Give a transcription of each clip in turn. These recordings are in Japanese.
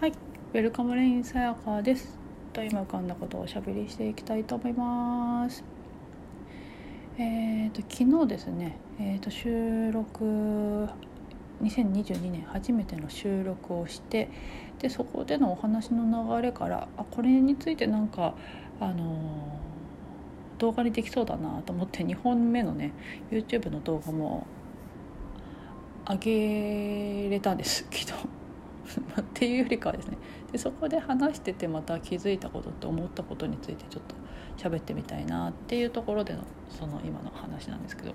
はい、ウェルカムレインさやかです。と今浮かんだことをおしゃべりしていきたいと思います。えっ、と昨日ですね、えっ、と収録2022年初めての収録をして、でそこでのお話の流れから、あこれについてなんかあのー動画にできそうだなと思って2本目のね YouTube の動画も上げれたんですけどっていうよりかはですね。でそこで話しててまた気づいたことって思ったことについてちょっと喋ってみたいなっていうところでのその今の話なんですけど。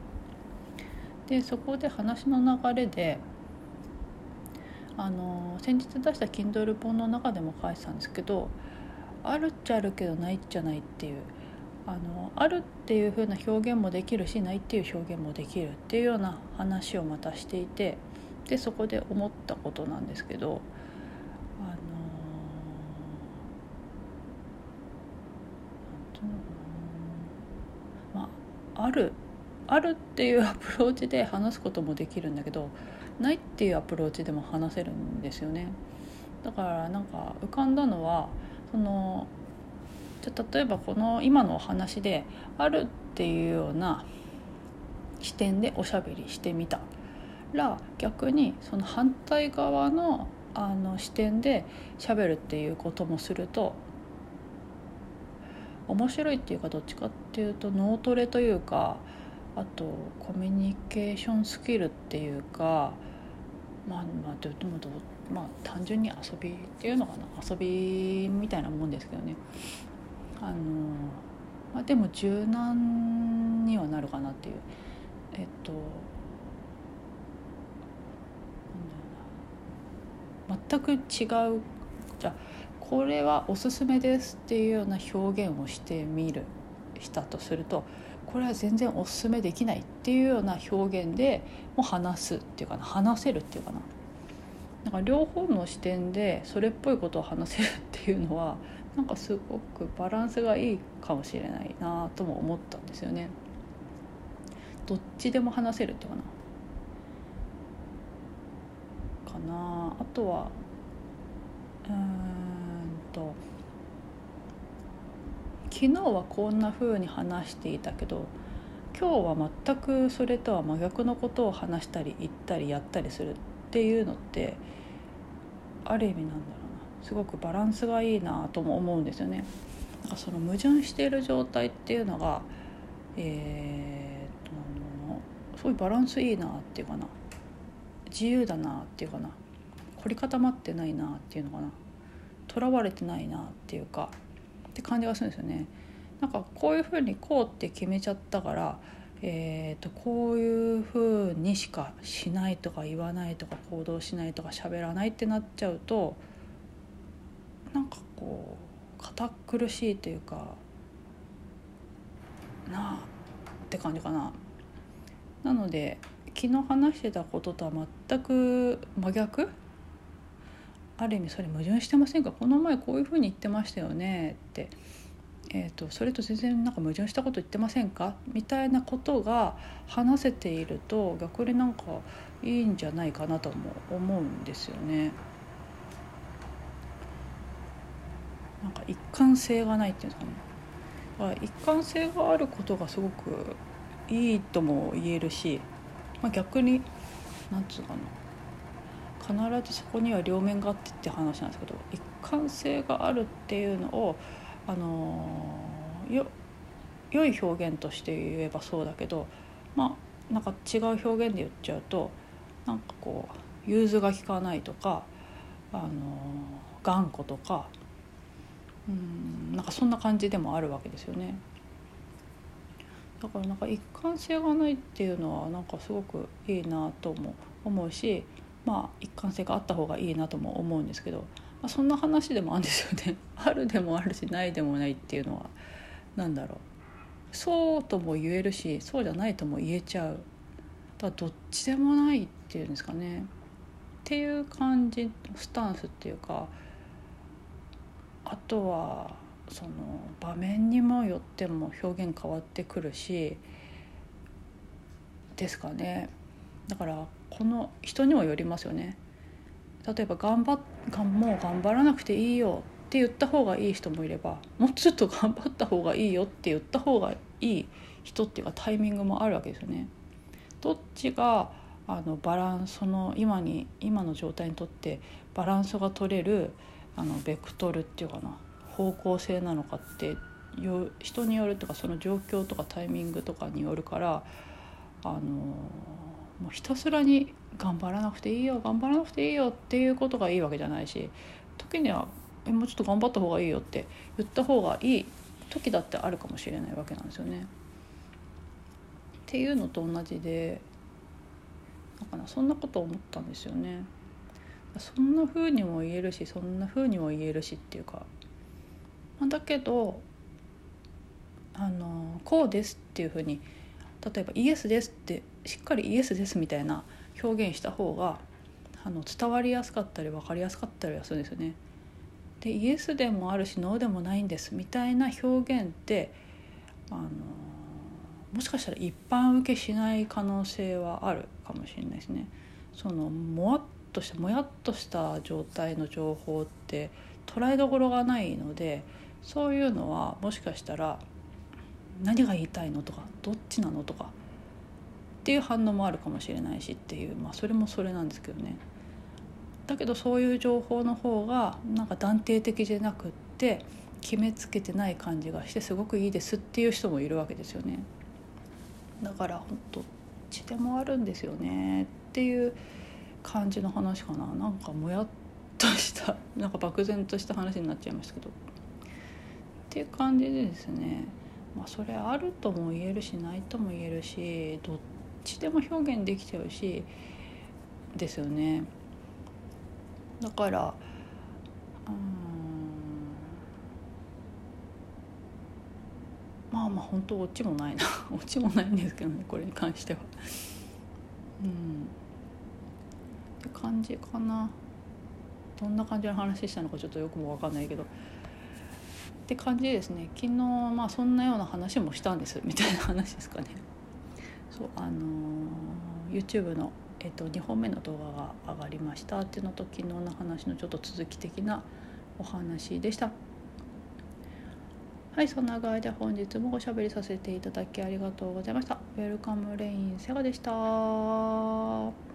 でそこで話の流れであの先日出した Kindle 本の中でも書いてたんですけどあるっちゃあるけどないっちゃないっていうあのあるっていう風な表現もできるしないっていう表現もできるっていうような話をまたしていてでそこで思ったことなんですけどあのなんていうのかな。まああるあるっていうアプローチで話すこともできるんだけどないっていうアプローチでも話せるんですよね。だからなんか浮かんだのはそのじゃ例えばこの今のお話であるっていうような視点でおしゃべりしてみた。ら逆にその反対側のあの視点でしゃべるっていうこともすると面白いっていうかどっちかっていうと脳トレというかあとコミュニケーションスキルっていうかまあまあでもどまあ単純に遊びっていうのかな。遊びみたいなもんですけどね。あの、まあ、でも柔軟にはなるかなっていう。えっと全く違うじゃあこれはおすすめですっていうような表現をしてみるしたとするとこれは全然おすすめできないっていうような表現でも話すっていうかな話せるっていうかななんか両方の視点でそれっぽいことを話せるっていうのはなんかすごくバランスがいいかもしれないなとも思ったんですよね。どっちでも話せるってかな。かな。あとはうんと昨日はこんな風に話していたけど今日は全くそれとは真逆のことを話したり言ったりやったりするっていうのってある意味なんだろうな。すごくバランスがいいなとも思うんですよね。なんかその矛盾している状態っていうのがえー、っとすごいバランスいいなっていうかな。自由だなっていうかな凝り固まってないなっていうのかなとらわれてないなっていうかって感じがするんですよね。なんかこういうふうにこうって決めちゃったから、えー、とこういうふうにしかしないとか言わないとか行動しないとか喋らないってなっちゃうとなんかこう堅苦しいというかなあって感じかな。なので昨日話してたこととは全く真逆？ある意味それ矛盾してませんか？この前こういうふうに言ってましたよね。って、えーと、それと全然なんか矛盾したこと言ってませんか？みたいなことが話せていると逆になんかいいんじゃないかなとも思うんですよね。なんか一貫性がないっていうんですかね。一貫性があることがすごくいいとも言えるし、まあ、逆になんつうかな必ずそこには両面があってって話なんですけど一貫性があるっていうのをあのよ良い表現として言えばそうだけどまあなんか違う表現で言っちゃうとなんかこう融通が利かないとかあの頑固とかうんなんかそんな感じでもあるわけですよね。だからなんか一貫性がないっていうのはなんかすごくいいなとも思うしまあ一貫性があった方がいいなとも思うんですけど、まあ、そんな話でもあるんですよねあるでもあるしないでもないっていうのは何だろう。そうとも言えるしそうじゃないとも言えちゃう。だからどっちでもないっていうんですかね。っていう感じスタンスっていうかあとはその場面にもよっても表現変わってくるしですかね。だからこの人にもよりますよね。例えば頑張っもう頑張らなくていいよって言った方がいい人もいればもうちょっと頑張った方がいいよって言った方がいい人っていうかタイミングもあるわけですよね。どっちがあのバランスの今に今の状態にとってバランスが取れるあのベクトルっていうかな。方向性なのかって人によるとかその状況とかタイミングとかによるからあのもうひたすらに頑張らなくていいよ頑張らなくていいよっていうことがいいわけじゃないし時にはえもうちょっと頑張った方がいいよって言った方がいい時だってあるかもしれないわけなんですよね。っていうのと同じでだからそんなこと思ったんですよね。そんな風にも言えるしそんな風にも言えるしっていうか、だけどあのこうですっていう風に例えばイエスですってしっかりイエスですみたいな表現した方があの伝わりやすかったり分かりやすかったりはするんですよね。でイエスでもあるしノーでもないんですみたいな表現ってあのもしかしたら一般受けしない可能性はあるかもしれないですね。そのもわっとしたもやっとした状態の情報って捉えどころがないのでそういうのはもしかしたら何が言いたいのとかどっちなのとかっていう反応もあるかもしれないしっていうまあそれもそれなんですけどね。だけどそういう情報の方がなんか断定的じゃなくって決めつけてない感じがしてすごくいいですっていう人もいるわけですよね。だからどっちでもあるんですよねっていう感じの話かななんかもやっとしたなんか漠然とした話になっちゃいましたけどっていう感じでですねまあそれあるとも言えるしないとも言えるしどっちでも表現できちゃうしですよね。だからまあまあ本当オチもないな オチもないんですけどねこれに関しては。うんって感じかなどんな感じの話したのかちょっとよくも分かんないけどって感じですね昨日まあそんなような話もしたんですみたいな話ですかね。そうあのー、YouTube のえーと、2本目の動画が上がりましたっていうのと昨日の話のちょっと続き的なお話でした。はい、そんな具合で本日もおしゃべりさせていただきありがとうございました。ウェルカムレインセガでした。